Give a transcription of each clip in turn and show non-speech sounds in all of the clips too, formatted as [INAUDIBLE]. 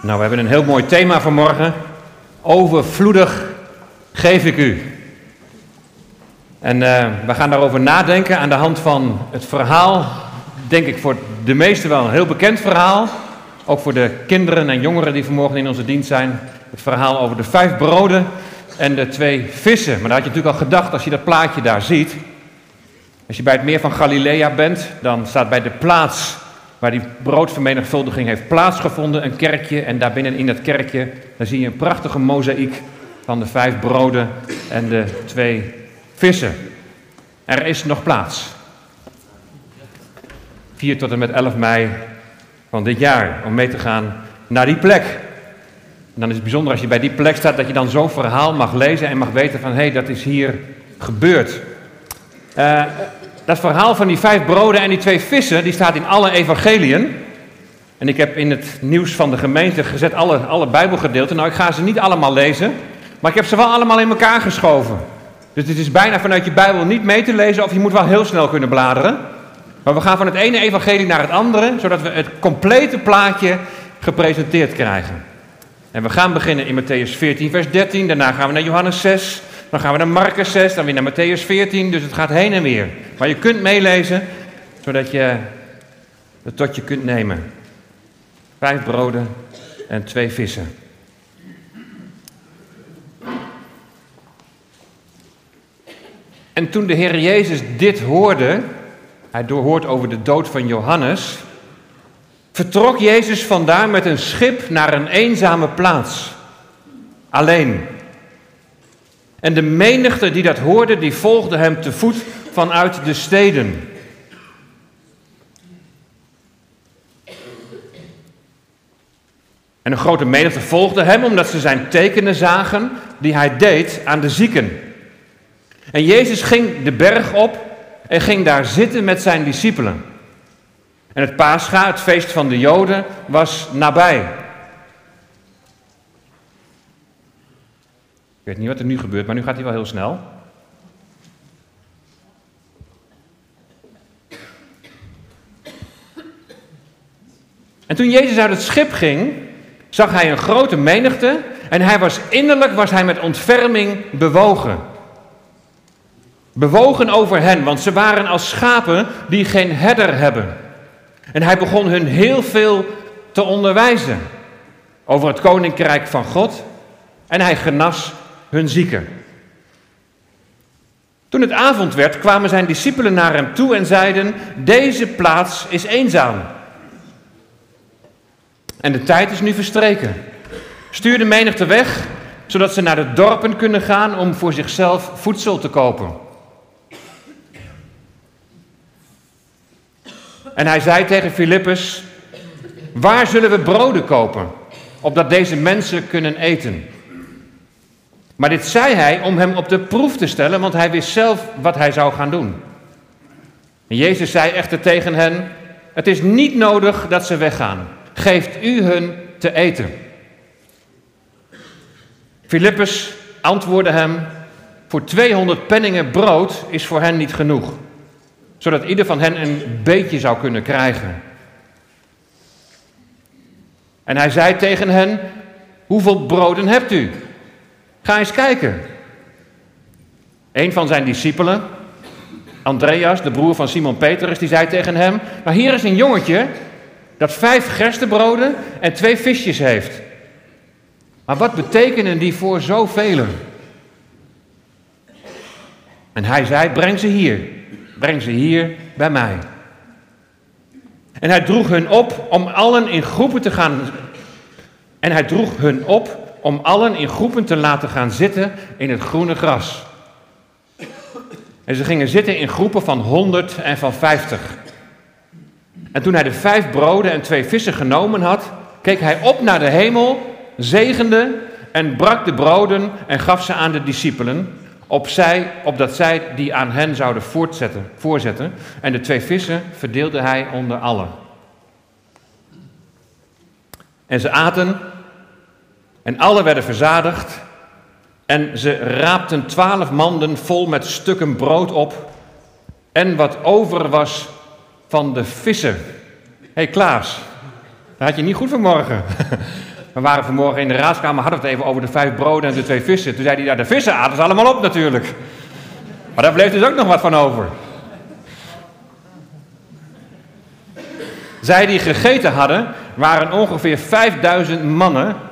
Nou, we hebben een heel mooi thema vanmorgen. Overvloedig geef ik u. En uh, we gaan daarover nadenken aan de hand van het verhaal. Denk ik voor de meesten wel een heel bekend verhaal. Ook voor de kinderen en jongeren die vanmorgen in onze dienst zijn. Het verhaal over de vijf broden en de twee vissen. Maar daar had je natuurlijk al gedacht als je dat plaatje daar ziet. Als je bij het meer van Galilea bent, dan staat bij de plaats waar die broodvermenigvuldiging heeft plaatsgevonden, een kerkje. En daarbinnen in dat kerkje, daar zie je een prachtige mozaïek van de vijf broden en de twee vissen. Er is nog plaats. 4 tot en met 11 mei van dit jaar, om mee te gaan naar die plek. En dan is het bijzonder als je bij die plek staat, dat je dan zo'n verhaal mag lezen en mag weten van, hé, hey, dat is hier gebeurd. Uh, dat verhaal van die vijf broden en die twee vissen, die staat in alle evangeliën. En ik heb in het nieuws van de gemeente gezet alle, alle Bijbelgedeelten. Nou, ik ga ze niet allemaal lezen, maar ik heb ze wel allemaal in elkaar geschoven. Dus het is bijna vanuit je Bijbel niet mee te lezen of je moet wel heel snel kunnen bladeren. Maar we gaan van het ene evangelie naar het andere, zodat we het complete plaatje gepresenteerd krijgen. En we gaan beginnen in Matthäus 14, vers 13. Daarna gaan we naar Johannes 6. Dan gaan we naar Marcus 6, dan weer naar Matthäus 14. Dus het gaat heen en weer. Maar je kunt meelezen, zodat je het tot je kunt nemen. Vijf broden en twee vissen. En toen de Heer Jezus dit hoorde, hij doorhoort over de dood van Johannes, vertrok Jezus vandaar met een schip naar een eenzame plaats. Alleen. En de menigte die dat hoorde, die volgde hem te voet vanuit de steden. En een grote menigte volgde hem omdat ze zijn tekenen zagen die hij deed aan de zieken. En Jezus ging de berg op en ging daar zitten met zijn discipelen. En het Pascha, het feest van de Joden, was nabij. Ik weet niet wat er nu gebeurt, maar nu gaat hij wel heel snel. En toen Jezus uit het schip ging, zag hij een grote menigte en hij was innerlijk was hij met ontferming bewogen. Bewogen over hen, want ze waren als schapen die geen herder hebben. En hij begon hun heel veel te onderwijzen over het koninkrijk van God en hij genas hun zieken. Toen het avond werd, kwamen zijn discipelen naar hem toe en zeiden: Deze plaats is eenzaam. En de tijd is nu verstreken. Stuur de menigte weg, zodat ze naar de dorpen kunnen gaan om voor zichzelf voedsel te kopen. En hij zei tegen Filippus: Waar zullen we broden kopen, opdat deze mensen kunnen eten? Maar dit zei hij om hem op de proef te stellen, want hij wist zelf wat hij zou gaan doen. En Jezus zei echter tegen hen: Het is niet nodig dat ze weggaan. Geeft u hun te eten. Filippus antwoordde hem: Voor 200 penningen brood is voor hen niet genoeg, zodat ieder van hen een beetje zou kunnen krijgen. En hij zei tegen hen: Hoeveel broden hebt u? Ga eens kijken. Een van zijn discipelen, Andreas, de broer van Simon Petrus, die zei tegen hem: Nou, hier is een jongetje dat vijf gerstebroden en twee visjes heeft. Maar wat betekenen die voor zoveel? En hij zei: Breng ze hier, breng ze hier bij mij. En hij droeg hun op om allen in groepen te gaan. En hij droeg hun op om allen in groepen te laten gaan zitten in het groene gras. En ze gingen zitten in groepen van honderd en van vijftig. En toen hij de vijf broden en twee vissen genomen had, keek hij op naar de hemel, zegende en brak de broden en gaf ze aan de discipelen, op zij, opdat zij die aan hen zouden voortzetten, voorzetten. En de twee vissen verdeelde hij onder allen. En ze aten en alle werden verzadigd en ze raapten twaalf manden vol met stukken brood op en wat over was van de vissen. Hé hey Klaas, dat had je niet goed vanmorgen. [LAUGHS] We waren vanmorgen in de raadskamer, hadden we het even over de vijf broden en de twee vissen. Toen zei hij, de vissen aten ze allemaal op natuurlijk. Maar daar bleef dus ook nog wat van over. Zij die gegeten hadden, waren ongeveer 5000 mannen.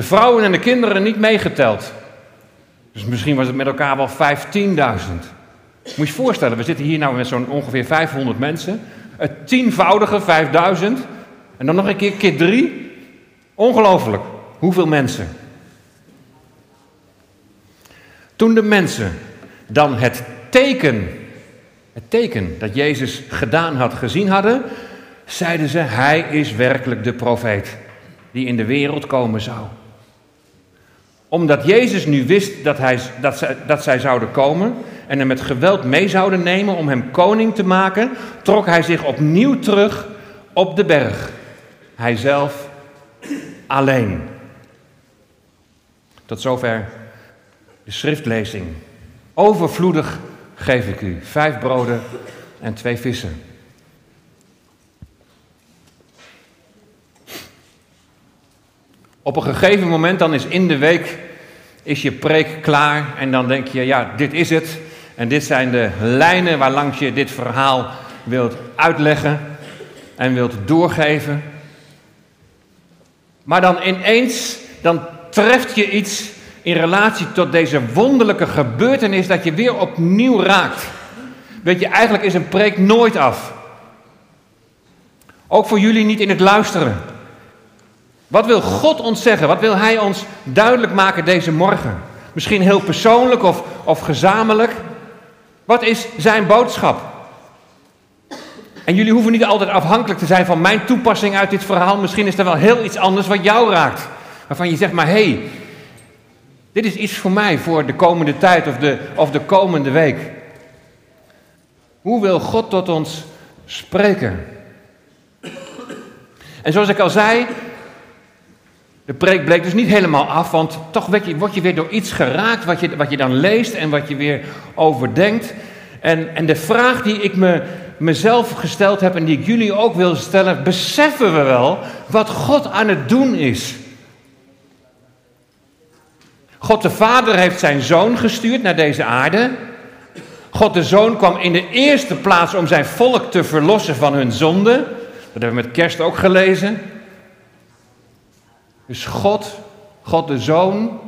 De vrouwen en de kinderen niet meegeteld. Dus misschien was het met elkaar wel 15.000. Moet je je voorstellen, we zitten hier nou met zo'n ongeveer 500 mensen. Het tienvoudige 5000. En dan nog een keer keer drie. Ongelooflijk. Hoeveel mensen. Toen de mensen dan het teken, het teken dat Jezus gedaan had, gezien hadden, zeiden ze, hij is werkelijk de profeet die in de wereld komen zou. Omdat Jezus nu wist dat, hij, dat, zij, dat zij zouden komen en hem met geweld mee zouden nemen om hem koning te maken, trok hij zich opnieuw terug op de berg. Hij zelf alleen. Tot zover de schriftlezing. Overvloedig geef ik u vijf broden en twee vissen. Op een gegeven moment dan is in de week is je preek klaar en dan denk je, ja, dit is het. En dit zijn de lijnen waarlangs je dit verhaal wilt uitleggen en wilt doorgeven. Maar dan ineens, dan treft je iets in relatie tot deze wonderlijke gebeurtenis dat je weer opnieuw raakt. Weet je, eigenlijk is een preek nooit af. Ook voor jullie niet in het luisteren. Wat wil God ons zeggen? Wat wil Hij ons duidelijk maken deze morgen? Misschien heel persoonlijk of, of gezamenlijk. Wat is Zijn boodschap? En jullie hoeven niet altijd afhankelijk te zijn van mijn toepassing uit dit verhaal. Misschien is er wel heel iets anders wat jou raakt. Waarvan je zegt, maar hé, hey, dit is iets voor mij voor de komende tijd of de, of de komende week. Hoe wil God tot ons spreken? En zoals ik al zei, de preek bleek dus niet helemaal af, want toch word je, weer door iets geraakt wat je, wat je dan leest en wat je weer overdenkt. En, en de vraag die ik me, mezelf gesteld heb en die ik jullie ook wil stellen, beseffen we wel wat God aan het doen is? God de Vader heeft zijn zoon gestuurd naar deze aarde. God de Zoon kwam in de eerste plaats om zijn volk te verlossen van hun zonde. Dat hebben we met kerst ook gelezen. Dus God, God de Zoon,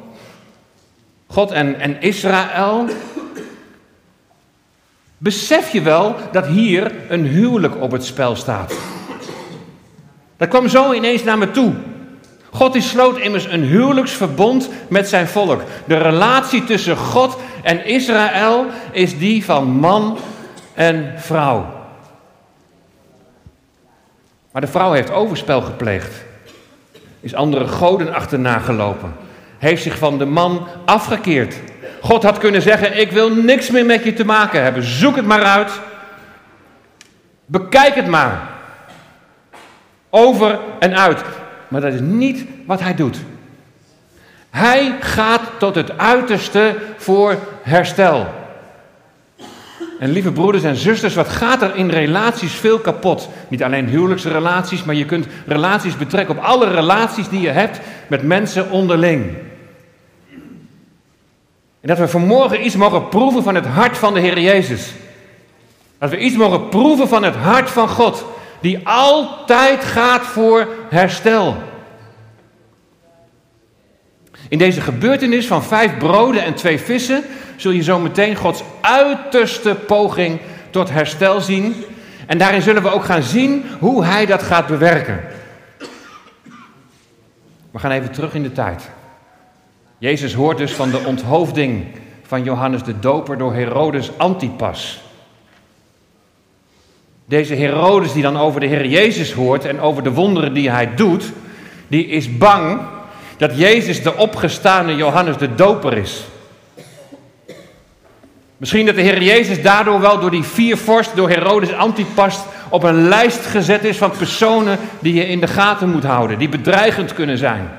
God en, en Israël. Besef je wel dat hier een huwelijk op het spel staat? Dat kwam zo ineens naar me toe. God sloot immers een huwelijksverbond met zijn volk. De relatie tussen God en Israël is die van man en vrouw. Maar de vrouw heeft overspel gepleegd. Is andere goden achterna gelopen. Heeft zich van de man afgekeerd. God had kunnen zeggen: Ik wil niks meer met je te maken hebben. Zoek het maar uit. Bekijk het maar. Over en uit. Maar dat is niet wat hij doet. Hij gaat tot het uiterste voor herstel. En lieve broeders en zusters, wat gaat er in relaties veel kapot? Niet alleen huwelijksrelaties, maar je kunt relaties betrekken op alle relaties die je hebt met mensen onderling. En dat we vanmorgen iets mogen proeven van het hart van de Heer Jezus. Dat we iets mogen proeven van het hart van God die altijd gaat voor herstel. In deze gebeurtenis van vijf broden en twee vissen zul je zo meteen Gods uiterste poging tot herstel zien. En daarin zullen we ook gaan zien hoe Hij dat gaat bewerken. We gaan even terug in de tijd. Jezus hoort dus van de onthoofding van Johannes de Doper door Herodes Antipas. Deze Herodes die dan over de Heer Jezus hoort en over de wonderen die hij doet, die is bang dat Jezus de opgestane Johannes de Doper is. Misschien dat de Heer Jezus daardoor wel door die vier vorst, door Herodes Antipas, op een lijst gezet is van personen die je in de gaten moet houden, die bedreigend kunnen zijn.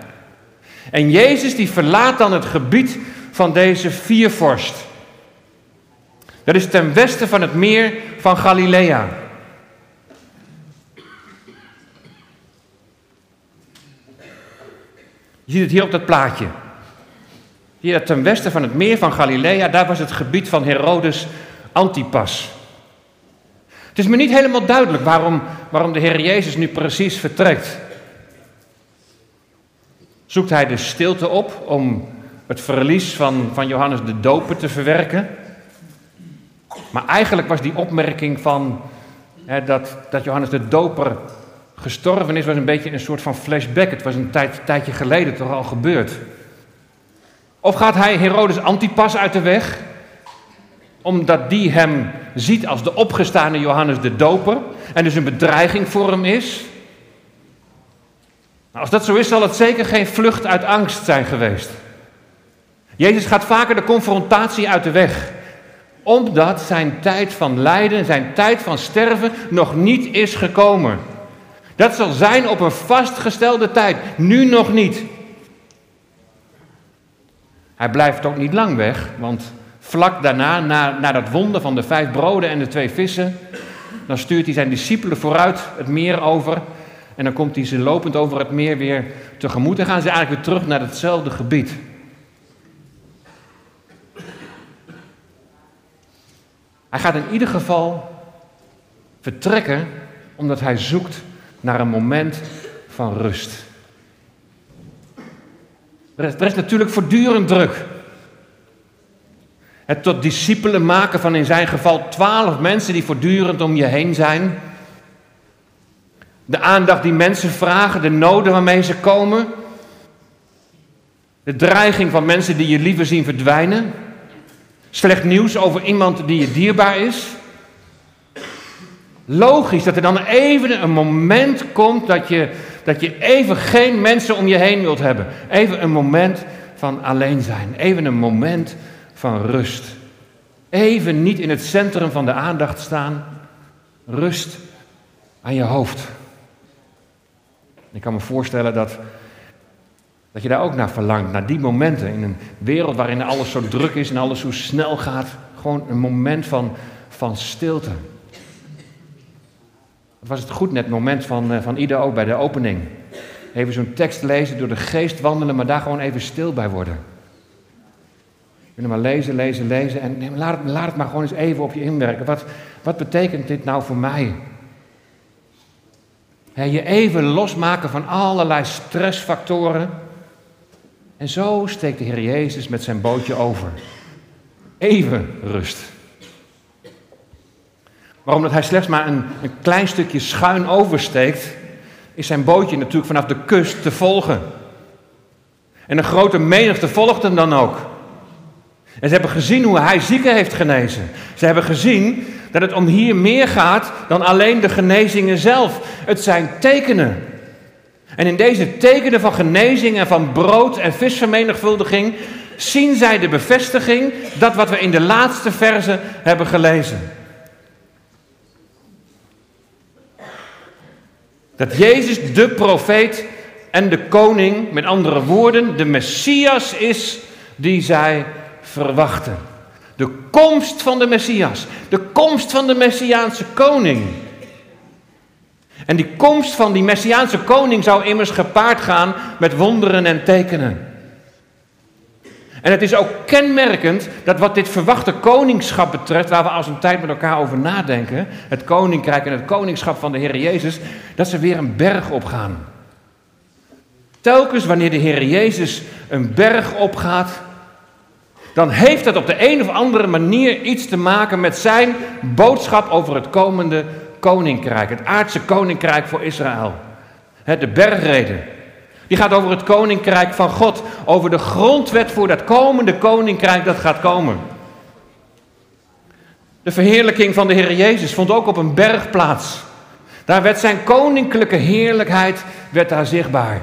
En Jezus die verlaat dan het gebied van deze vier vorst. Dat is ten westen van het meer van Galilea. Je ziet het hier op dat plaatje. Hier ten westen van het meer van Galilea, daar was het gebied van Herodes Antipas. Het is me niet helemaal duidelijk waarom, waarom de Heer Jezus nu precies vertrekt. Zoekt hij de stilte op om het verlies van, van Johannes de Doper te verwerken? Maar eigenlijk was die opmerking van hè, dat, dat Johannes de Doper gestorven is, was een beetje een soort van flashback. Het was een tijd, tijdje geleden toch al gebeurd. Of gaat hij Herodes Antipas uit de weg? Omdat die hem ziet als de opgestane Johannes de Doper en dus een bedreiging voor hem is? Nou, als dat zo is, zal het zeker geen vlucht uit angst zijn geweest. Jezus gaat vaker de confrontatie uit de weg, omdat zijn tijd van lijden, zijn tijd van sterven nog niet is gekomen. Dat zal zijn op een vastgestelde tijd, nu nog niet. Hij blijft ook niet lang weg, want vlak daarna, na, na dat wonder van de vijf broden en de twee vissen, dan stuurt hij zijn discipelen vooruit het meer over. En dan komt hij ze lopend over het meer weer tegemoet. En gaan ze eigenlijk weer terug naar hetzelfde gebied. Hij gaat in ieder geval vertrekken omdat hij zoekt naar een moment van rust. Er is, is natuurlijk voortdurend druk. Het tot discipelen maken van in zijn geval twaalf mensen die voortdurend om je heen zijn. De aandacht die mensen vragen, de noden waarmee ze komen. De dreiging van mensen die je liever zien verdwijnen. Slecht nieuws over iemand die je dierbaar is. Logisch dat er dan even een moment komt dat je, dat je even geen mensen om je heen wilt hebben. Even een moment van alleen zijn. Even een moment van rust. Even niet in het centrum van de aandacht staan. Rust aan je hoofd. Ik kan me voorstellen dat, dat je daar ook naar verlangt, naar die momenten. In een wereld waarin alles zo druk is en alles zo snel gaat. Gewoon een moment van, van stilte. Was het goed net moment van, uh, van Ida ook bij de opening. Even zo'n tekst lezen, door de geest wandelen, maar daar gewoon even stil bij worden. Kunnen maar lezen, lezen, lezen en laat, het, laat het maar gewoon eens even op je inwerken. Wat, wat betekent dit nou voor mij? je even losmaken van allerlei stressfactoren. En zo steekt de Heer Jezus met zijn bootje over. Even rust. Maar omdat hij slechts maar een, een klein stukje schuin oversteekt, is zijn bootje natuurlijk vanaf de kust te volgen. En een grote menigte volgt hem dan ook. En ze hebben gezien hoe hij zieken heeft genezen. Ze hebben gezien dat het om hier meer gaat dan alleen de genezingen zelf. Het zijn tekenen. En in deze tekenen van genezing en van brood- en visvermenigvuldiging zien zij de bevestiging dat wat we in de laatste verse hebben gelezen. Dat Jezus de profeet en de koning, met andere woorden, de Messias is die zij verwachten. De komst van de Messias, de komst van de Messiaanse koning. En die komst van die Messiaanse koning zou immers gepaard gaan met wonderen en tekenen. En het is ook kenmerkend dat wat dit verwachte koningschap betreft, waar we als een tijd met elkaar over nadenken, het koninkrijk en het koningschap van de Heer Jezus, dat ze weer een berg opgaan. Telkens wanneer de Heer Jezus een berg opgaat, dan heeft dat op de een of andere manier iets te maken met zijn boodschap over het komende koninkrijk, het aardse koninkrijk voor Israël. De bergreden. Die gaat over het koninkrijk van God, over de grondwet voor dat komende koninkrijk dat gaat komen. De verheerlijking van de Heer Jezus vond ook op een berg plaats. Daar werd zijn koninklijke heerlijkheid werd daar zichtbaar.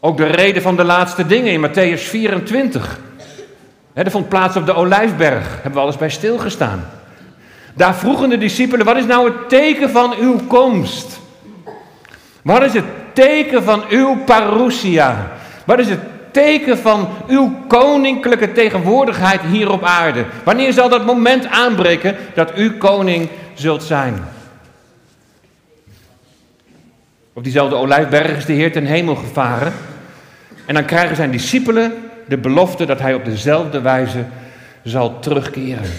Ook de reden van de laatste dingen in Matthäus 24. He, dat vond plaats op de Olijfberg. Hebben we alles bij stilgestaan. Daar vroegen de discipelen: wat is nou het teken van uw komst? Wat is het teken van uw parousia? Wat is het teken van uw koninklijke tegenwoordigheid hier op aarde? Wanneer zal dat moment aanbreken dat u koning zult zijn? Op diezelfde olijfberg is de Heer ten hemel gevaren. En dan krijgen zijn discipelen de belofte dat hij op dezelfde wijze zal terugkeren.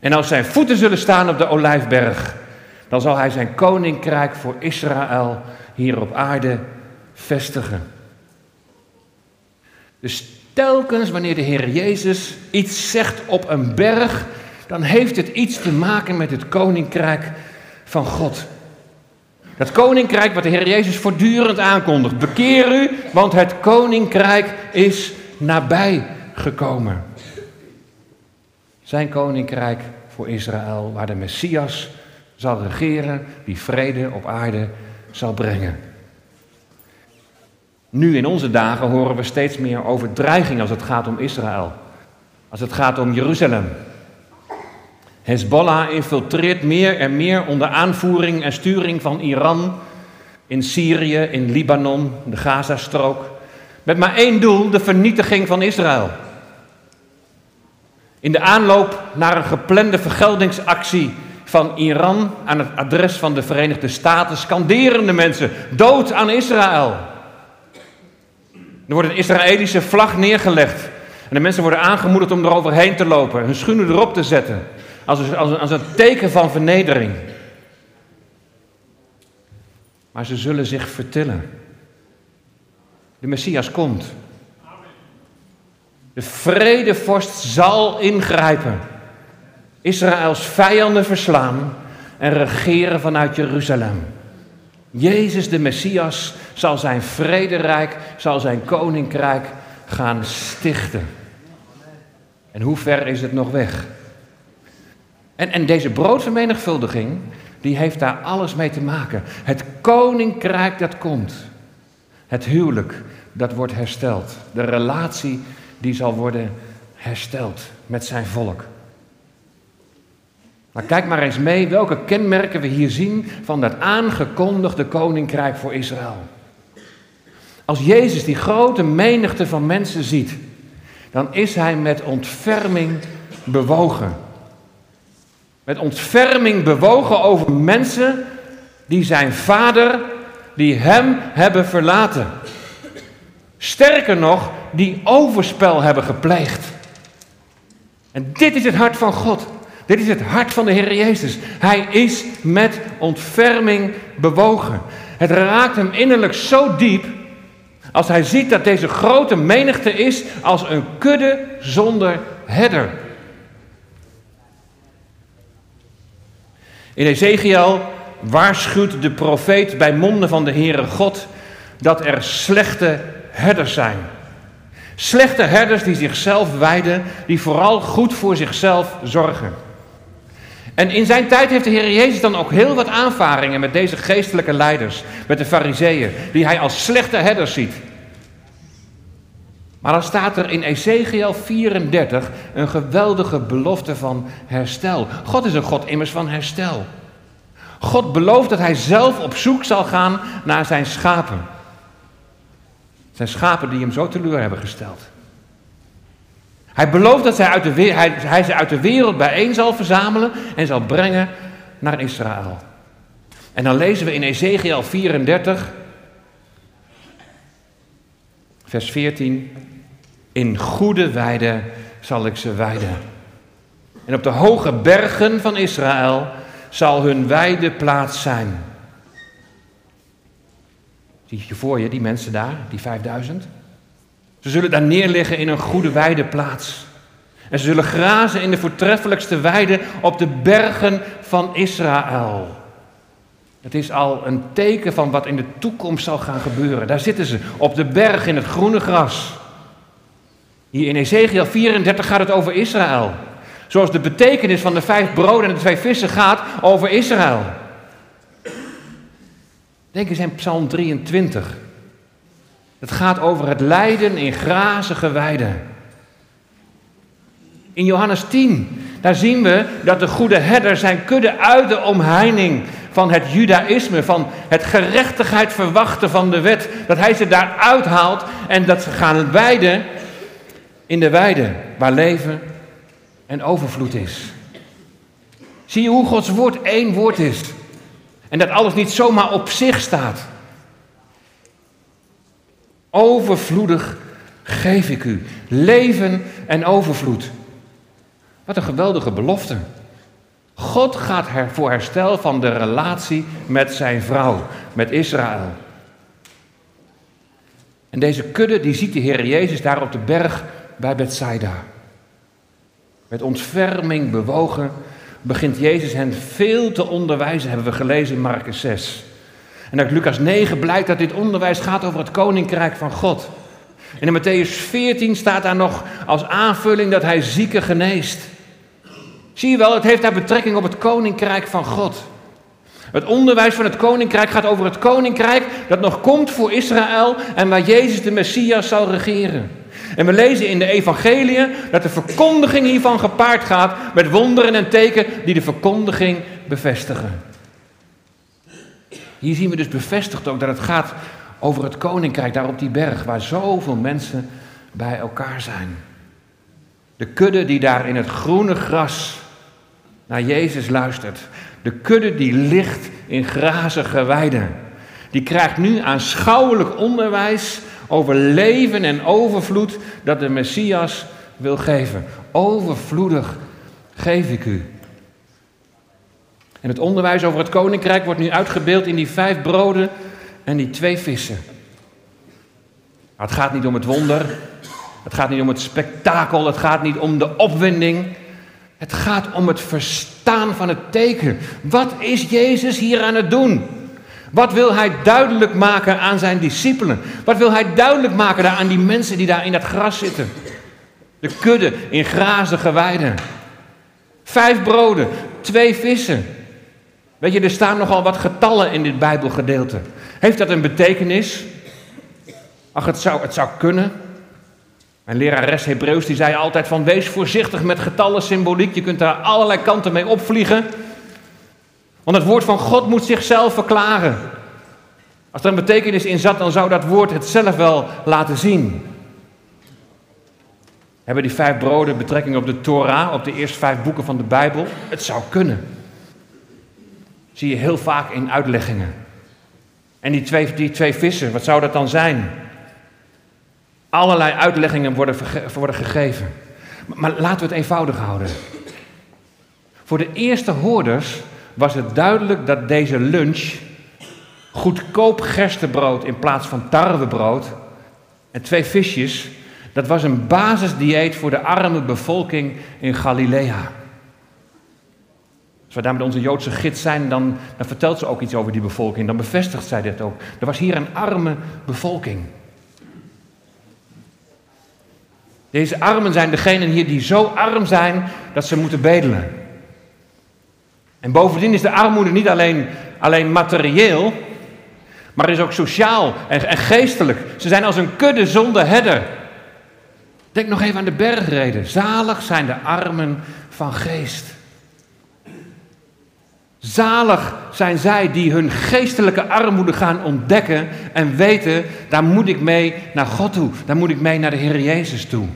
En als zijn voeten zullen staan op de olijfberg, dan zal hij zijn koninkrijk voor Israël hier op aarde vestigen. Dus telkens wanneer de Heer Jezus iets zegt op een berg, dan heeft het iets te maken met het koninkrijk van God. Dat koninkrijk wat de Heer Jezus voortdurend aankondigt. Bekeer u, want het koninkrijk is nabij gekomen. Zijn koninkrijk voor Israël, waar de Messias zal regeren, die vrede op aarde zal brengen. Nu in onze dagen horen we steeds meer over dreiging als het gaat om Israël. Als het gaat om Jeruzalem. Hezbollah infiltreert meer en meer onder aanvoering en sturing van Iran in Syrië, in Libanon, de Gazastrook. Met maar één doel, de vernietiging van Israël. In de aanloop naar een geplande vergeldingsactie van Iran aan het adres van de Verenigde Staten skanderen de mensen dood aan Israël. Er wordt een Israëlische vlag neergelegd en de mensen worden aangemoedigd om eroverheen te lopen, hun schoenen erop te zetten, als een, als een, als een teken van vernedering. Maar ze zullen zich vertillen. De Messias komt. De vredevorst zal ingrijpen. Israëls vijanden verslaan en regeren vanuit Jeruzalem. Jezus de Messias zal zijn vrederijk, zal zijn koninkrijk gaan stichten. En hoe ver is het nog weg? En, en deze broodvermenigvuldiging, die heeft daar alles mee te maken. Het koninkrijk dat komt. Het huwelijk dat wordt hersteld. De relatie die zal worden hersteld met zijn volk. Maar kijk maar eens mee welke kenmerken we hier zien van dat aangekondigde koninkrijk voor Israël. Als Jezus die grote menigte van mensen ziet, dan is hij met ontferming bewogen. Met ontferming bewogen over mensen die zijn vader, die hem hebben verlaten. Sterker nog, die overspel hebben gepleegd. En dit is het hart van God. Dit is het hart van de Heer Jezus. Hij is met ontferming bewogen. Het raakt hem innerlijk zo diep als hij ziet dat deze grote menigte is als een kudde zonder herder. In Ezekiel waarschuwt de profeet bij monden van de Heere God dat er slechte herders zijn. Slechte herders die zichzelf wijden, die vooral goed voor zichzelf zorgen. En in zijn tijd heeft de Heer Jezus dan ook heel wat aanvaringen met deze geestelijke leiders, met de fariseeën, die hij als slechte herders ziet. Maar dan staat er in Ezekiel 34 een geweldige belofte van herstel. God is een God immers van herstel. God belooft dat hij zelf op zoek zal gaan naar zijn schapen. Zijn schapen die hem zo teleur hebben gesteld. Hij belooft dat hij, uit de, hij, hij ze uit de wereld bijeen zal verzamelen en zal brengen naar Israël. En dan lezen we in Ezekiel 34, vers 14. In goede weiden zal ik ze weiden. En op de hoge bergen van Israël zal hun weideplaats zijn. Zie je voor je die mensen daar, die 5000? Ze zullen daar neerliggen in een goede weideplaats. En ze zullen grazen in de voortreffelijkste weide op de bergen van Israël. Het is al een teken van wat in de toekomst zal gaan gebeuren. Daar zitten ze, op de berg in het groene gras. Hier in Ezekiel 34 gaat het over Israël. Zoals de betekenis van de vijf broden en de twee vissen gaat over Israël. Denk eens aan Psalm 23. Het gaat over het lijden in grazige weiden. In Johannes 10, daar zien we dat de goede herder zijn kudde uit de omheining van het judaïsme, van het gerechtigheid verwachten van de wet, dat hij ze daar uithaalt en dat ze gaan weiden in de weide waar leven en overvloed is. Zie je hoe Gods woord één woord is? En dat alles niet zomaar op zich staat. Overvloedig geef ik u. Leven en overvloed. Wat een geweldige belofte. God gaat voor herstel van de relatie met zijn vrouw, met Israël. En deze kudde die ziet de Heer Jezus daar op de berg bij Bethsaida. Met ontferming bewogen begint Jezus hen veel te onderwijzen, hebben we gelezen in Marcus 6. En uit Lucas 9 blijkt dat dit onderwijs gaat over het koninkrijk van God. En in Matthäus 14 staat daar nog als aanvulling dat hij zieken geneest. Zie je wel, het heeft daar betrekking op het koninkrijk van God. Het onderwijs van het koninkrijk gaat over het koninkrijk dat nog komt voor Israël en waar Jezus de Messias zal regeren. En we lezen in de evangeliën dat de verkondiging hiervan gepaard gaat met wonderen en tekenen die de verkondiging bevestigen. Hier zien we dus bevestigd ook dat het gaat over het koninkrijk daar op die berg waar zoveel mensen bij elkaar zijn. De kudde die daar in het groene gras naar Jezus luistert. De kudde die ligt in grazige weiden. Die krijgt nu aanschouwelijk onderwijs over leven en overvloed dat de Messias wil geven. Overvloedig geef ik u. En het onderwijs over het koninkrijk wordt nu uitgebeeld in die vijf broden en die twee vissen. Maar het gaat niet om het wonder, het gaat niet om het spektakel, het gaat niet om de opwinding. Het gaat om het verstaan van het teken. Wat is Jezus hier aan het doen? Wat wil hij duidelijk maken aan zijn discipelen? Wat wil hij duidelijk maken aan die mensen die daar in dat gras zitten? De kudde in grazige weiden. Vijf broden, twee vissen. Weet je, er staan nogal wat getallen in dit Bijbelgedeelte. Heeft dat een betekenis? Ach, het zou, het zou kunnen. Mijn lerares Hebreeuws die zei altijd van wees voorzichtig met getallen symboliek. Je kunt daar allerlei kanten mee opvliegen. Want het woord van God moet zichzelf verklaren. Als er een betekenis in zat, dan zou dat woord het zelf wel laten zien. Hebben die vijf broden betrekking op de Torah, op de eerste vijf boeken van de Bijbel? Het zou kunnen. Zie je heel vaak in uitleggingen. En die twee, die twee vissen, wat zou dat dan zijn? Allerlei uitleggingen worden, worden gegeven. Maar laten we het eenvoudig houden. Voor de eerste hoorders was het duidelijk dat deze lunch goedkoop gerstebrood in plaats van tarwebrood en twee visjes, dat was een basisdieet voor de arme bevolking in Galilea. We daar met onze Joodse gids zijn, dan, dan vertelt ze ook iets over die bevolking. Dan bevestigt zij dit ook. Er was hier een arme bevolking. Deze armen zijn degenen hier die zo arm zijn dat ze moeten bedelen. En bovendien is de armoede niet alleen, alleen materieel, maar is ook sociaal en, en geestelijk. Ze zijn als een kudde zonder herder. Denk nog even aan de bergreden. Zalig zijn de armen van geest. Zalig zijn zij die hun geestelijke armoede gaan ontdekken en weten, daar moet ik mee naar God toe, daar moet ik mee naar de Heer Jezus toe.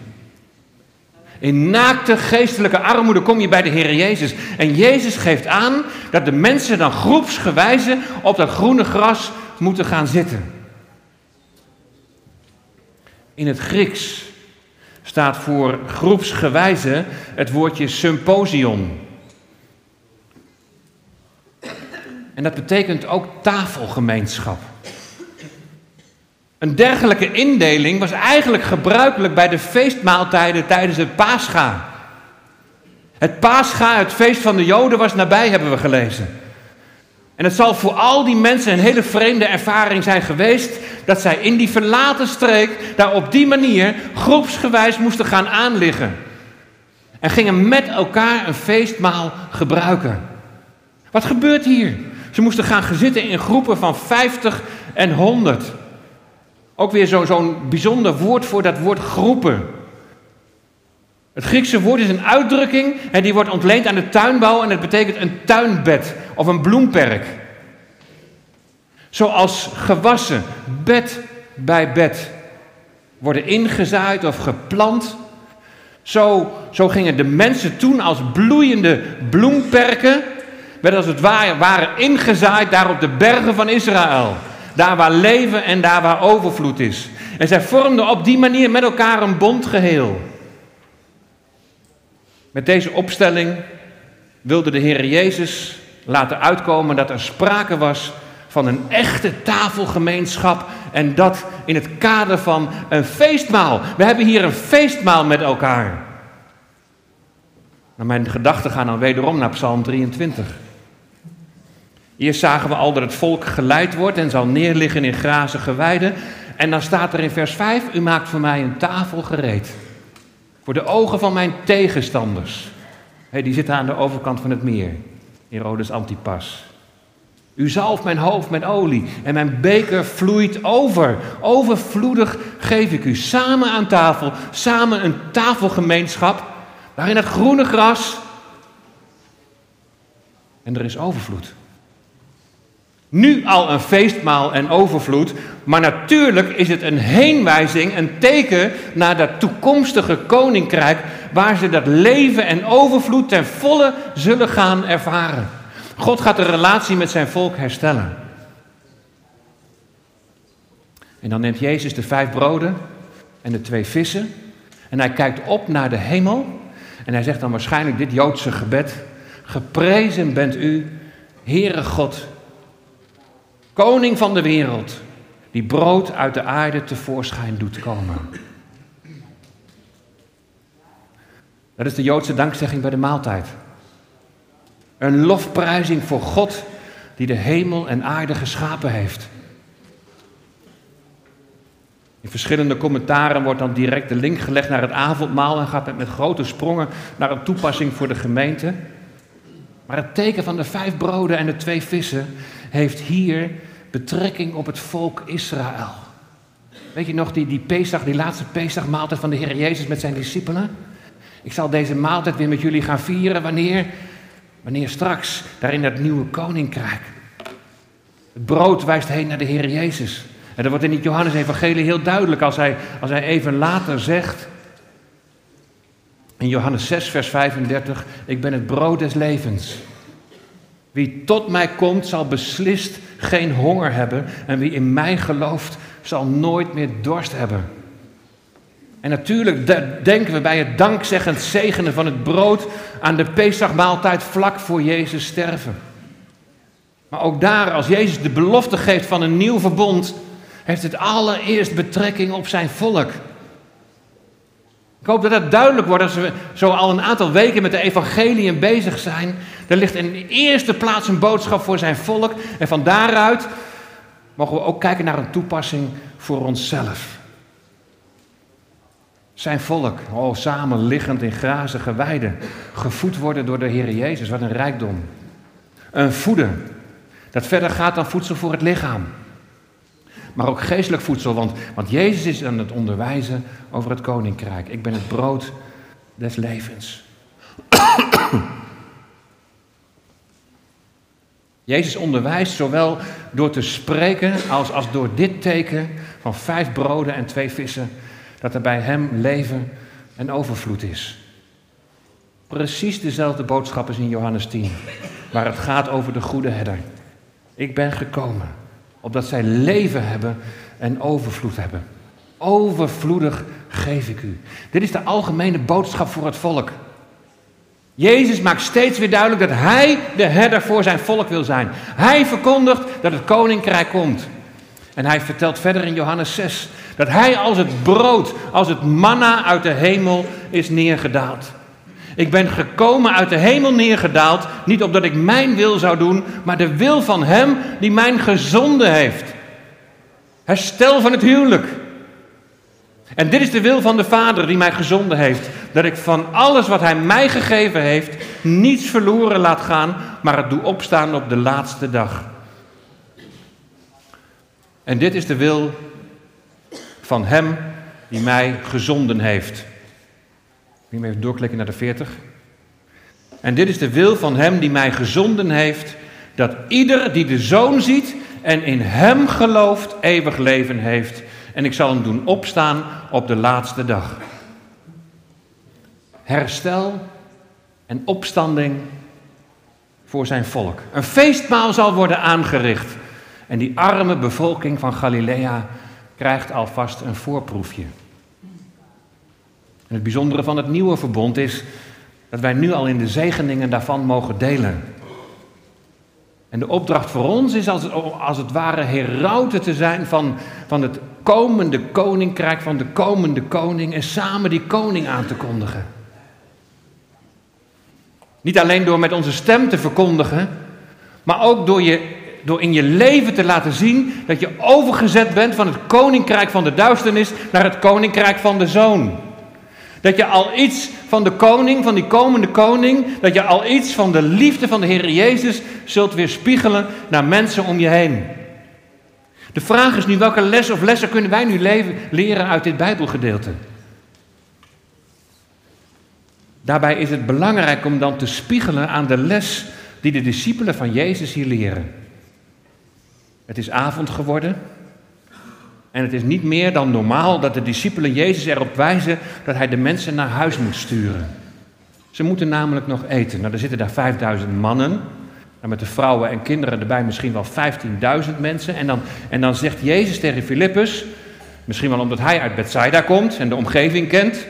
In naakte geestelijke armoede kom je bij de Heer Jezus. En Jezus geeft aan dat de mensen dan groepsgewijze op dat groene gras moeten gaan zitten. In het Grieks staat voor groepsgewijze het woordje symposion. En dat betekent ook tafelgemeenschap. Een dergelijke indeling was eigenlijk gebruikelijk bij de feestmaaltijden tijdens het Pascha. Het Pascha, het feest van de Joden, was nabij, hebben we gelezen. En het zal voor al die mensen een hele vreemde ervaring zijn geweest dat zij in die verlaten streek daar op die manier groepsgewijs moesten gaan aanliggen. En gingen met elkaar een feestmaal gebruiken. Wat gebeurt hier? Ze moesten gaan zitten in groepen van 50 en 100. Ook weer zo'n bijzonder woord voor dat woord groepen. Het Griekse woord is een uitdrukking en die wordt ontleend aan de tuinbouw en het betekent een tuinbed of een bloemperk. Zoals gewassen, bed bij bed, worden ingezaaid of geplant. Zo, zo gingen de mensen toen als bloeiende bloemperken werden als het ware, waren ingezaaid daar op de bergen van Israël. Daar waar leven en daar waar overvloed is. En zij vormden op die manier met elkaar een bondgeheel. Met deze opstelling wilde de Heer Jezus laten uitkomen dat er sprake was van een echte tafelgemeenschap en dat in het kader van een feestmaal. We hebben hier een feestmaal met elkaar. Maar mijn gedachten gaan dan wederom naar Psalm 23. Eerst zagen we al dat het volk geleid wordt en zal neerliggen in grazige weiden. En dan staat er in vers 5: U maakt voor mij een tafel gereed. Voor de ogen van mijn tegenstanders. die zitten aan de overkant van het meer. Herodes Antipas. U zalft mijn hoofd met olie en mijn beker vloeit over. Overvloedig geef ik u samen aan tafel, samen een tafelgemeenschap waarin het groene gras en er is overvloed. Nu al een feestmaal en overvloed, maar natuurlijk is het een heenwijzing, een teken naar dat toekomstige koninkrijk waar ze dat leven en overvloed ten volle zullen gaan ervaren. God gaat de relatie met zijn volk herstellen. En dan neemt Jezus de vijf broden en de twee vissen en hij kijkt op naar de hemel en hij zegt dan waarschijnlijk dit Joodse gebed: Geprezen bent u, Heere God, Koning van de wereld, die brood uit de aarde tevoorschijn doet komen. Dat is de Joodse dankzegging bij de maaltijd. Een lofprijzing voor God die de hemel en aarde geschapen heeft. In verschillende commentaren wordt dan direct de link gelegd naar het avondmaal en gaat het met grote sprongen naar een toepassing voor de gemeente. Maar het teken van de vijf broden en de twee vissen heeft hier betrekking op het volk Israël. Weet je nog die, die Pesach, die laatste Pesach-maaltijd van de Heer Jezus met zijn discipelen? Ik zal deze maaltijd weer met jullie gaan vieren wanneer? Wanneer straks, daar in dat nieuwe koninkrijk. Het brood wijst heen naar de Heer Jezus. En dat wordt in het Johannes-evangelie heel duidelijk als hij, als hij even later zegt... In Johannes 6, vers 35, ik ben het brood des levens. Wie tot mij komt, zal beslist geen honger hebben. En wie in mij gelooft, zal nooit meer dorst hebben. En natuurlijk denken we bij het dankzeggend zegenen van het brood aan de Pesachmaaltijd vlak voor Jezus sterven. Maar ook daar, als Jezus de belofte geeft van een nieuw verbond, heeft het allereerst betrekking op zijn volk. Ik hoop dat het duidelijk wordt als we zo al een aantal weken met de evangelieën bezig zijn. Er ligt in de eerste plaats een boodschap voor zijn volk. En van daaruit mogen we ook kijken naar een toepassing voor onszelf. Zijn volk, oh, samen liggend in grazige weiden, gevoed worden door de Heer Jezus, wat een rijkdom. Een voeden, dat verder gaat dan voedsel voor het lichaam maar ook geestelijk voedsel. Want, want Jezus is aan het onderwijzen over het koninkrijk. Ik ben het brood des levens. Jezus onderwijst zowel door te spreken als, als door dit teken van vijf broden en twee vissen, dat er bij hem leven en overvloed is. Precies dezelfde boodschap is in Johannes 10, waar het gaat over de goede herder. Ik ben gekomen opdat zij leven hebben en overvloed hebben. Overvloedig geef ik u. Dit is de algemene boodschap voor het volk. Jezus maakt steeds weer duidelijk dat Hij de herder voor zijn volk wil zijn. Hij verkondigt dat het koninkrijk komt. En hij vertelt verder in Johannes 6 dat Hij als het brood, als het manna uit de hemel is neergedaald. Ik ben gekomen uit de hemel neergedaald, niet opdat ik mijn wil zou doen, maar de wil van Hem die mij gezonden heeft. Herstel van het huwelijk. En dit is de wil van de Vader die mij gezonden heeft. Dat ik van alles wat Hij mij gegeven heeft, niets verloren laat gaan, maar het doe opstaan op de laatste dag. En dit is de wil van Hem die mij gezonden heeft. Ik even doorklikken naar de 40. En dit is de wil van Hem die mij gezonden heeft, dat ieder die de Zoon ziet en in Hem gelooft, eeuwig leven heeft. En ik zal hem doen opstaan op de laatste dag. Herstel en opstanding voor zijn volk. Een feestmaal zal worden aangericht. En die arme bevolking van Galilea krijgt alvast een voorproefje. En het bijzondere van het nieuwe verbond is dat wij nu al in de zegeningen daarvan mogen delen. En de opdracht voor ons is als als het ware herauten te zijn van, van het komende koninkrijk, van de komende koning en samen die koning aan te kondigen. Niet alleen door met onze stem te verkondigen, maar ook door, je, door in je leven te laten zien dat je overgezet bent van het koninkrijk van de duisternis naar het koninkrijk van de zoon. Dat je al iets van de koning, van die komende koning, dat je al iets van de liefde van de Heer Jezus zult weerspiegelen naar mensen om je heen. De vraag is nu, welke les of lessen kunnen wij nu leren uit dit Bijbelgedeelte? Daarbij is het belangrijk om dan te spiegelen aan de les die de discipelen van Jezus hier leren. Het is avond geworden. En het is niet meer dan normaal dat de discipelen Jezus erop wijzen dat hij de mensen naar huis moet sturen. Ze moeten namelijk nog eten. Nou, er zitten daar 5000 mannen. En met de vrouwen en kinderen erbij misschien wel 15.000 mensen. En dan, en dan zegt Jezus tegen Filippus, misschien wel omdat hij uit Bethsaida komt en de omgeving kent,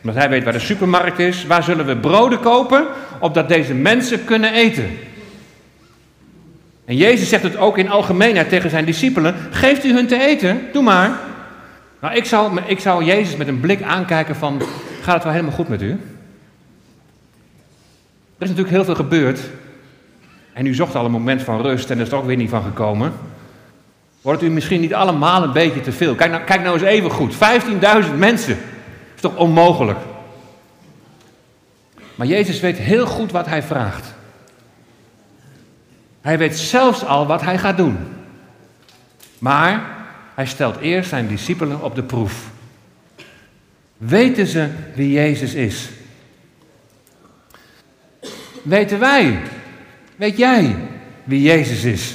omdat hij weet waar de supermarkt is, waar zullen we broden kopen, opdat deze mensen kunnen eten. En Jezus zegt het ook in algemeenheid tegen zijn discipelen: geeft u hun te eten, doe maar. Nou, ik zou, ik zou Jezus met een blik aankijken van, gaat het wel helemaal goed met u? Er is natuurlijk heel veel gebeurd. En u zocht al een moment van rust en er is er ook weer niet van gekomen. Wordt u misschien niet allemaal een beetje te veel? Kijk nou, kijk nou eens even goed. 15.000 mensen. is toch onmogelijk? Maar Jezus weet heel goed wat hij vraagt. Hij weet zelfs al wat hij gaat doen. Maar hij stelt eerst zijn discipelen op de proef. Weten ze wie Jezus is? Weten wij, weet jij wie Jezus is?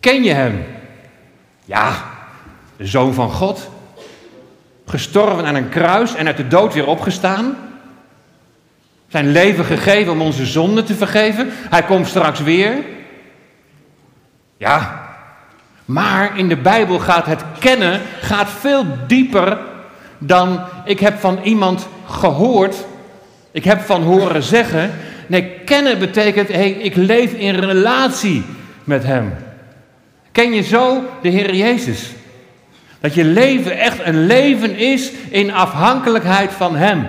Ken je hem? Ja, de zoon van God. Gestorven aan een kruis en uit de dood weer opgestaan. Zijn leven gegeven om onze zonden te vergeven. Hij komt straks weer. Ja, maar in de Bijbel gaat het kennen gaat veel dieper dan ik heb van iemand gehoord. Ik heb van horen zeggen. Nee, kennen betekent, hey, ik leef in relatie met Hem. Ken je zo de Heer Jezus? Dat je leven echt een leven is in afhankelijkheid van Hem.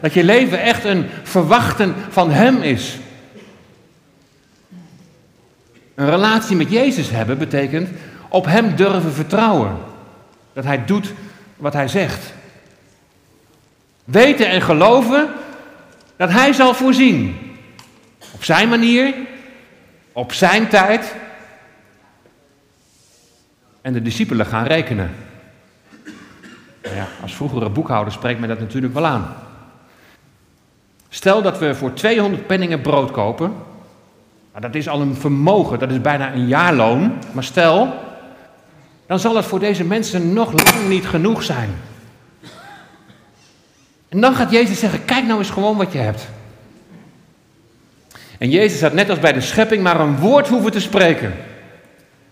Dat je leven echt een verwachten van Hem is. Een relatie met Jezus hebben betekent op Hem durven vertrouwen. Dat Hij doet wat Hij zegt. Weten en geloven dat Hij zal voorzien. Op Zijn manier, op Zijn tijd. En de discipelen gaan rekenen. Nou ja, als vroegere boekhouder spreekt mij dat natuurlijk wel aan. Stel dat we voor 200 penningen brood kopen. Nou, dat is al een vermogen, dat is bijna een jaarloon. Maar stel, dan zal het voor deze mensen nog lang niet genoeg zijn. En dan gaat Jezus zeggen: Kijk nou eens gewoon wat je hebt. En Jezus had net als bij de schepping maar een woord hoeven te spreken.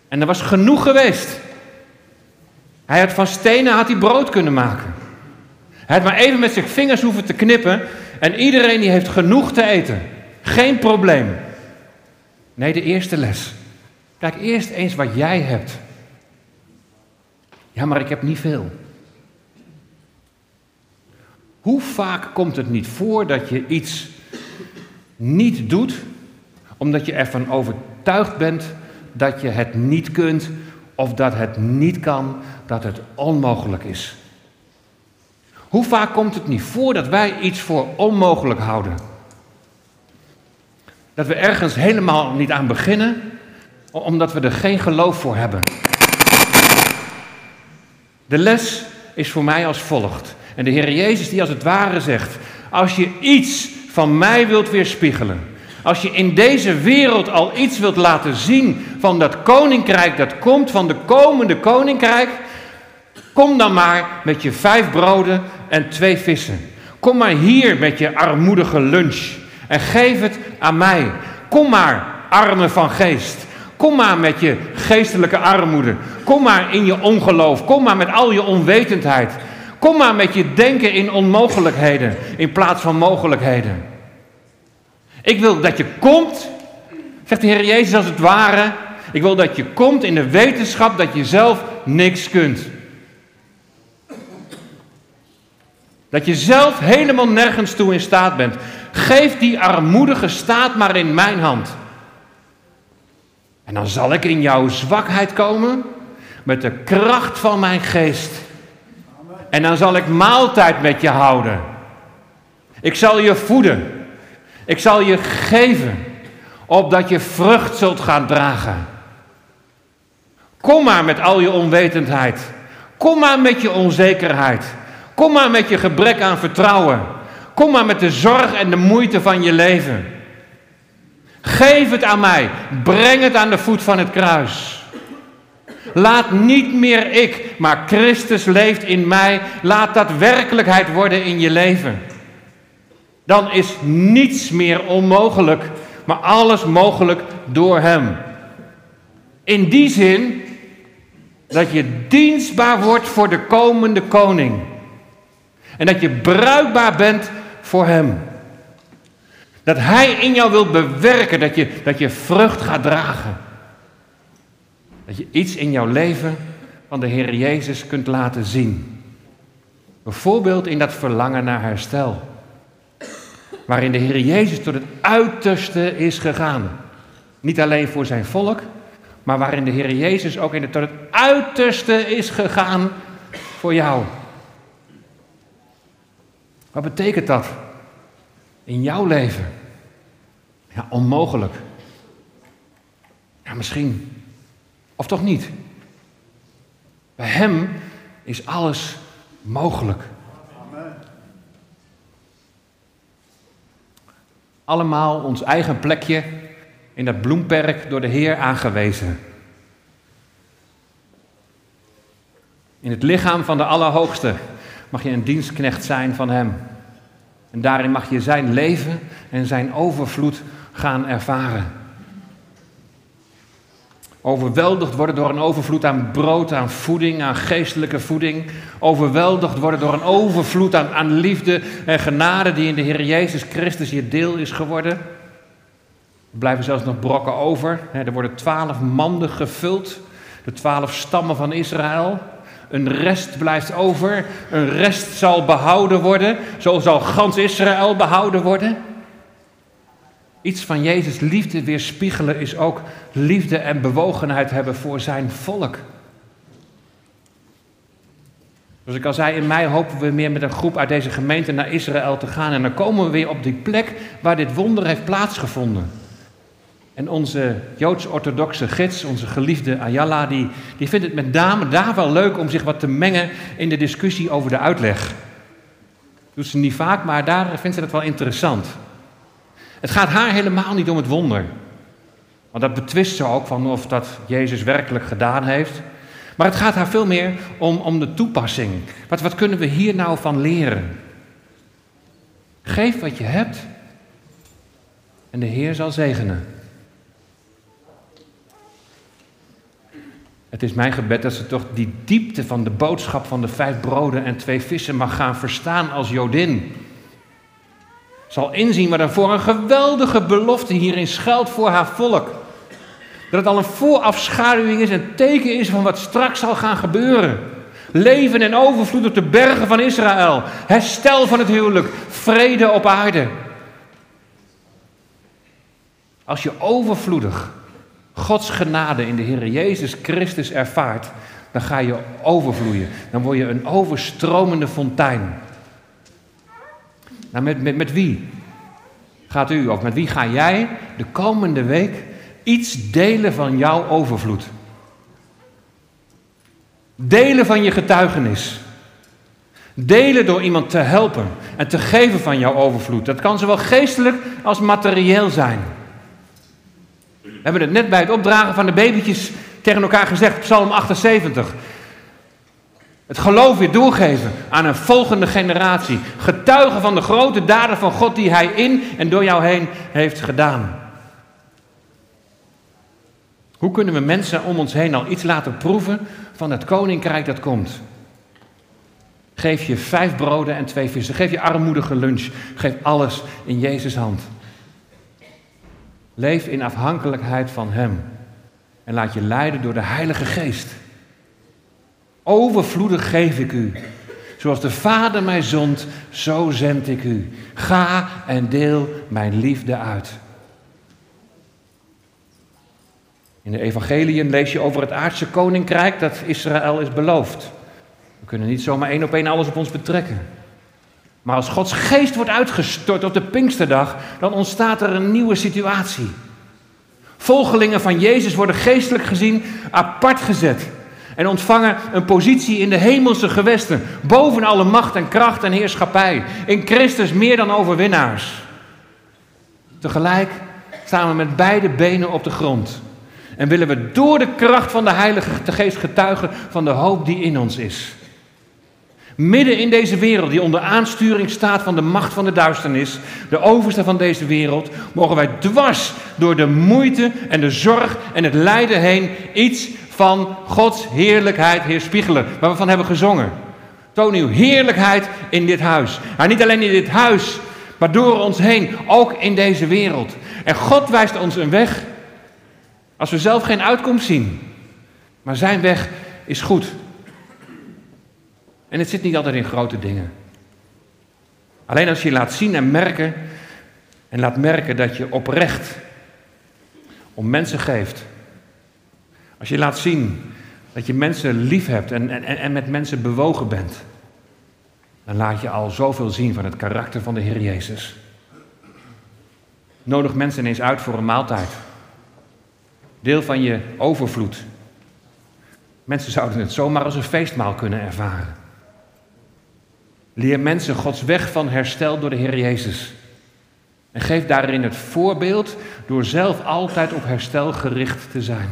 En er was genoeg geweest. Hij had van stenen had hij brood kunnen maken. Hij had maar even met zijn vingers hoeven te knippen en iedereen die heeft genoeg te eten. Geen probleem. Nee, de eerste les. Kijk eerst eens wat jij hebt. Ja, maar ik heb niet veel. Hoe vaak komt het niet voor dat je iets niet doet, omdat je ervan overtuigd bent dat je het niet kunt, of dat het niet kan, dat het onmogelijk is? Hoe vaak komt het niet voor dat wij iets voor onmogelijk houden? Dat we ergens helemaal niet aan beginnen, omdat we er geen geloof voor hebben. De les is voor mij als volgt. En de Heer Jezus die als het ware zegt, als je iets van mij wilt weerspiegelen, als je in deze wereld al iets wilt laten zien van dat koninkrijk dat komt, van de komende koninkrijk, kom dan maar met je vijf broden en twee vissen. Kom maar hier met je armoedige lunch en geef het aan mij. Kom maar, armen van geest. Kom maar met je geestelijke armoede. Kom maar in je ongeloof. Kom maar met al je onwetendheid. Kom maar met je denken in onmogelijkheden in plaats van mogelijkheden. Ik wil dat je komt, zegt de Heer Jezus als het ware. Ik wil dat je komt in de wetenschap dat je zelf niks kunt. Dat je zelf helemaal nergens toe in staat bent. Geef die armoedige staat maar in mijn hand. En dan zal ik in jouw zwakheid komen met de kracht van mijn geest. En dan zal ik maaltijd met je houden. Ik zal je voeden. Ik zal je geven, opdat je vrucht zult gaan dragen. Kom maar met al je onwetendheid. Kom maar met je onzekerheid. Kom maar met je gebrek aan vertrouwen. Kom maar met de zorg en de moeite van je leven. Geef het aan mij. Breng het aan de voet van het kruis. Laat niet meer ik, maar Christus leeft in mij. Laat dat werkelijkheid worden in je leven. Dan is niets meer onmogelijk, maar alles mogelijk door Hem. In die zin dat je dienstbaar wordt voor de komende koning. En dat je bruikbaar bent voor Hem. Dat Hij in jou wil bewerken, dat je, dat je vrucht gaat dragen. Dat je iets in jouw leven van de Heer Jezus kunt laten zien. Bijvoorbeeld in dat verlangen naar herstel. Waarin de Heer Jezus tot het uiterste is gegaan. Niet alleen voor zijn volk, maar waarin de Heer Jezus ook in het, tot het uiterste is gegaan voor jou. Wat betekent dat in jouw leven? Ja, onmogelijk. Ja, misschien. Of toch niet? Bij Hem is alles mogelijk. Allemaal ons eigen plekje in dat bloemperk door de Heer aangewezen. In het lichaam van de Allerhoogste mag je een dienstknecht zijn van Hem. En daarin mag je Zijn leven en Zijn overvloed gaan ervaren. Overweldigd worden door een overvloed aan brood, aan voeding, aan geestelijke voeding. Overweldigd worden door een overvloed aan, aan liefde en genade die in de Heer Jezus Christus je deel is geworden. Er blijven zelfs nog brokken over. Er worden twaalf manden gevuld, de twaalf stammen van Israël. Een rest blijft over. Een rest zal behouden worden. Zo zal gans Israël behouden worden. Iets van Jezus' liefde weerspiegelen is ook liefde en bewogenheid hebben voor zijn volk. Zoals ik al zei, in mei hopen we meer met een groep uit deze gemeente naar Israël te gaan. En dan komen we weer op die plek waar dit wonder heeft plaatsgevonden. En onze Joods-orthodoxe gids, onze geliefde Ayala, die, die vindt het met name daar wel leuk om zich wat te mengen in de discussie over de uitleg. Doet ze niet vaak, maar daar vindt ze dat wel interessant. Het gaat haar helemaal niet om het wonder. Want dat betwist ze ook van of dat Jezus werkelijk gedaan heeft. Maar het gaat haar veel meer om, om de toepassing. Wat, wat kunnen we hier nou van leren? Geef wat je hebt en de Heer zal zegenen. Het is mijn gebed dat ze toch die diepte van de boodschap van de vijf broden en twee vissen mag gaan verstaan als Jodin. Zal inzien wat er voor een geweldige belofte hierin schuilt voor haar volk. Dat het al een voorafschaduwing is, een teken is van wat straks zal gaan gebeuren. Leven en overvloed op de bergen van Israël. Herstel van het huwelijk. Vrede op aarde. Als je overvloedig Gods genade in de Heer Jezus Christus ervaart, dan ga je overvloeien. Dan word je een overstromende fontein. Nou, met, met, met wie gaat u, of met wie ga jij de komende week iets delen van jouw overvloed? Delen van je getuigenis. Delen door iemand te helpen en te geven van jouw overvloed. Dat kan zowel geestelijk als materieel zijn. Hebben het net bij het opdragen van de babytjes tegen elkaar gezegd, Psalm 78. Het geloof weer doorgeven aan een volgende generatie. Getuigen van de grote daden van God die Hij in en door jou heen heeft gedaan. Hoe kunnen we mensen om ons heen al iets laten proeven van het koninkrijk dat komt? Geef je vijf broden en twee vissen. Geef je armoedige lunch. Geef alles in Jezus' hand. Leef in afhankelijkheid van Hem. En laat je leiden door de Heilige Geest. Overvloedig geef ik u. Zoals de Vader mij zond, zo zend ik u. Ga en deel mijn liefde uit. In de evangeliën lees je over het aardse koninkrijk dat Israël is beloofd. We kunnen niet zomaar één op één alles op ons betrekken. Maar als Gods geest wordt uitgestort op de Pinksterdag, dan ontstaat er een nieuwe situatie. Volgelingen van Jezus worden geestelijk gezien apart gezet en ontvangen een positie in de hemelse gewesten, boven alle macht en kracht en heerschappij. In Christus meer dan overwinnaars. Tegelijk staan we met beide benen op de grond en willen we door de kracht van de Heilige Geest getuigen van de hoop die in ons is. Midden in deze wereld die onder aansturing staat van de macht van de duisternis, de overste van deze wereld, mogen wij dwars door de moeite en de zorg en het lijden heen iets van Gods heerlijkheid heerspiegelen, waar we van hebben gezongen. Toon uw heerlijkheid in dit huis. Maar niet alleen in dit huis, maar door ons heen, ook in deze wereld. En God wijst ons een weg als we zelf geen uitkomst zien. Maar zijn weg is goed. En het zit niet altijd in grote dingen. Alleen als je laat zien en merken en laat merken dat je oprecht om mensen geeft. Als je laat zien dat je mensen lief hebt en, en, en met mensen bewogen bent. Dan laat je al zoveel zien van het karakter van de Heer Jezus. Nodig mensen ineens uit voor een maaltijd. Deel van je overvloed. Mensen zouden het zomaar als een feestmaal kunnen ervaren. Leer mensen Gods weg van herstel door de Heer Jezus. En geef daarin het voorbeeld door zelf altijd op herstel gericht te zijn.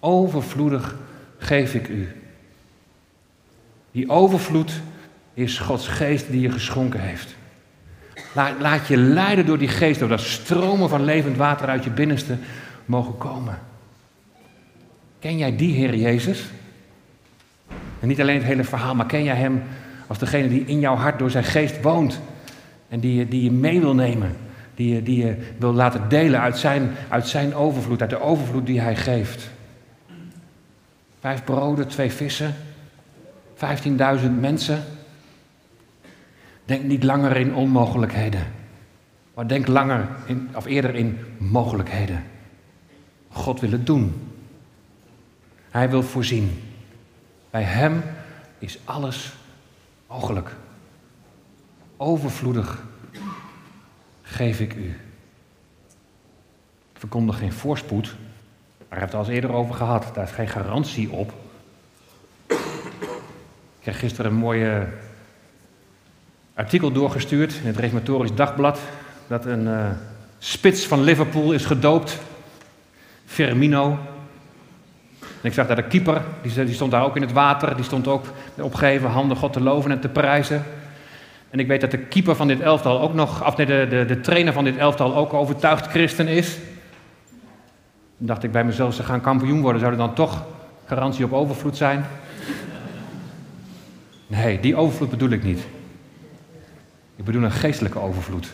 Overvloedig geef ik u. Die overvloed is Gods geest die je geschonken heeft. Laat, laat je leiden door die geest, door dat stromen van levend water uit je binnenste mogen komen. Ken jij die Heer Jezus? En niet alleen het hele verhaal, maar ken jij Hem als degene die in jouw hart door zijn geest woont en die die je mee wil nemen, die je, die je wil laten delen uit zijn, uit zijn overvloed, uit de overvloed die Hij geeft. Vijf broden, twee vissen, 15.000 mensen. Denk niet langer in onmogelijkheden, maar denk langer in, of eerder in mogelijkheden. God wil het doen. Hij wil voorzien. Bij Hem is alles mogelijk. Overvloedig geef ik u. Ik verkondig geen voorspoed, maar we hebben het al eens eerder over gehad. Daar is geen garantie op. Ik kreeg gisteren een mooie artikel doorgestuurd in het Reformatorisch Dagblad. Dat een uh, spits van Liverpool is gedoopt. Firmino. En ik zag daar de keeper, die, stond daar ook in het water. Die stond ook opgeheven handen God te loven en te prijzen. En ik weet dat de keeper van dit elftal ook nog, of nee, de, de, de trainer van dit elftal ook overtuigd christen is. Dan dacht ik bij mezelf, ze gaan kampioen worden, zou er dan toch garantie op overvloed zijn? Nee, die overvloed bedoel ik niet. Ik bedoel een geestelijke overvloed.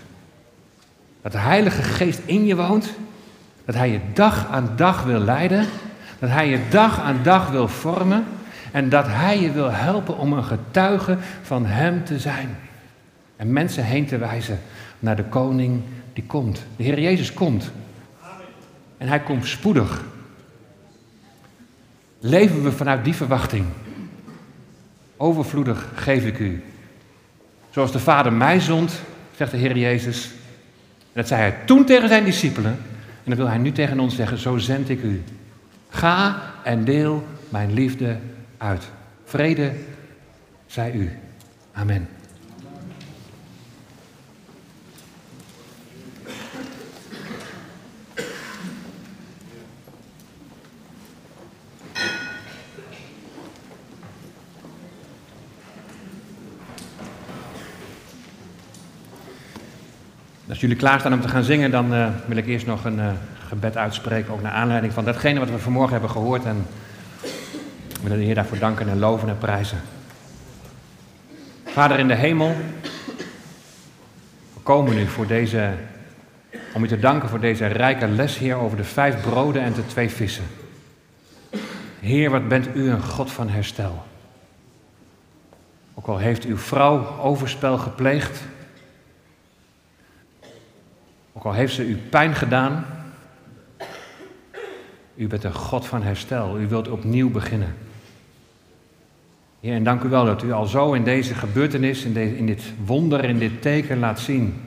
Dat de Heilige Geest in je woont, dat Hij je dag aan dag wil leiden dat Hij je dag aan dag wil vormen en dat Hij je wil helpen om een getuige van Hem te zijn. En mensen heen te wijzen naar de koning die komt. De Heer Jezus komt. En Hij komt spoedig. Leven we vanuit die verwachting? Overvloedig geef ik u. Zoals de Vader mij zond, zegt de Heer Jezus. En dat zei hij toen tegen zijn discipelen. En dat wil hij nu tegen ons zeggen, zo zend ik u. Ga en deel mijn liefde uit. Vrede zij u. Amen. Als jullie klaarstaan om te gaan zingen, dan uh, wil ik eerst nog een uh, gebed uitspreken, ook naar aanleiding van datgene wat we vanmorgen hebben gehoord. En we willen de Heer daarvoor danken en loven en prijzen. Vader in de hemel, we komen nu voor deze, om u te danken voor deze rijke les, Heer, over de vijf broden en de twee vissen. Heer, wat bent u een God van herstel. Ook al heeft uw vrouw overspel gepleegd, ook al heeft ze u pijn gedaan, u bent een God van herstel. U wilt opnieuw beginnen. Heer, en dank u wel dat u al zo in deze gebeurtenis, in, in dit wonder, in dit teken laat zien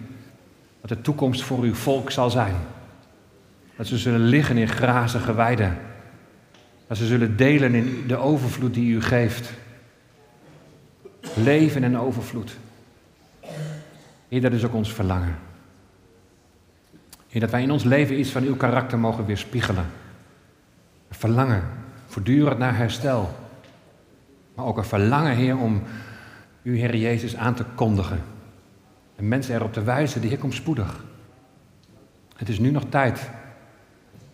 wat de toekomst voor uw volk zal zijn. Dat ze zullen liggen in grazige weiden. Dat ze zullen delen in de overvloed die u geeft. Leven en overvloed. Heer, dat is ook ons verlangen. Heer, dat wij in ons leven iets van uw karakter mogen weerspiegelen. Een verlangen, voortdurend naar herstel. Maar ook een verlangen, Heer, om uw Heer Jezus aan te kondigen. En mensen erop te wijzen, de Heer komt spoedig. Het is nu nog tijd.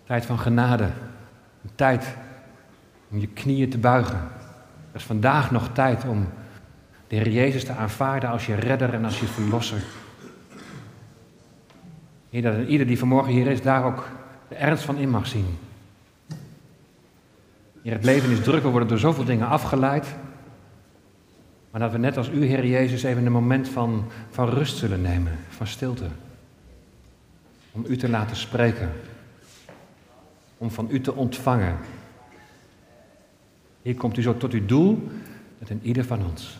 Tijd van genade. Een tijd om je knieën te buigen. Er is vandaag nog tijd om de Heer Jezus te aanvaarden als je redder en als je verlosser. Heer, dat ieder die vanmorgen hier is, daar ook de ernst van in mag zien. Heer, het leven is druk, we worden door zoveel dingen afgeleid. Maar dat we net als u, Heer Jezus, even een moment van, van rust zullen nemen, van stilte. Om u te laten spreken. Om van u te ontvangen. Hier komt u zo tot uw doel, met een ieder van ons.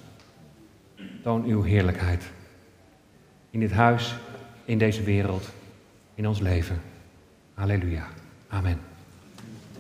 Toon uw heerlijkheid. In dit huis, in deze wereld, in ons leven. Halleluja. Amen.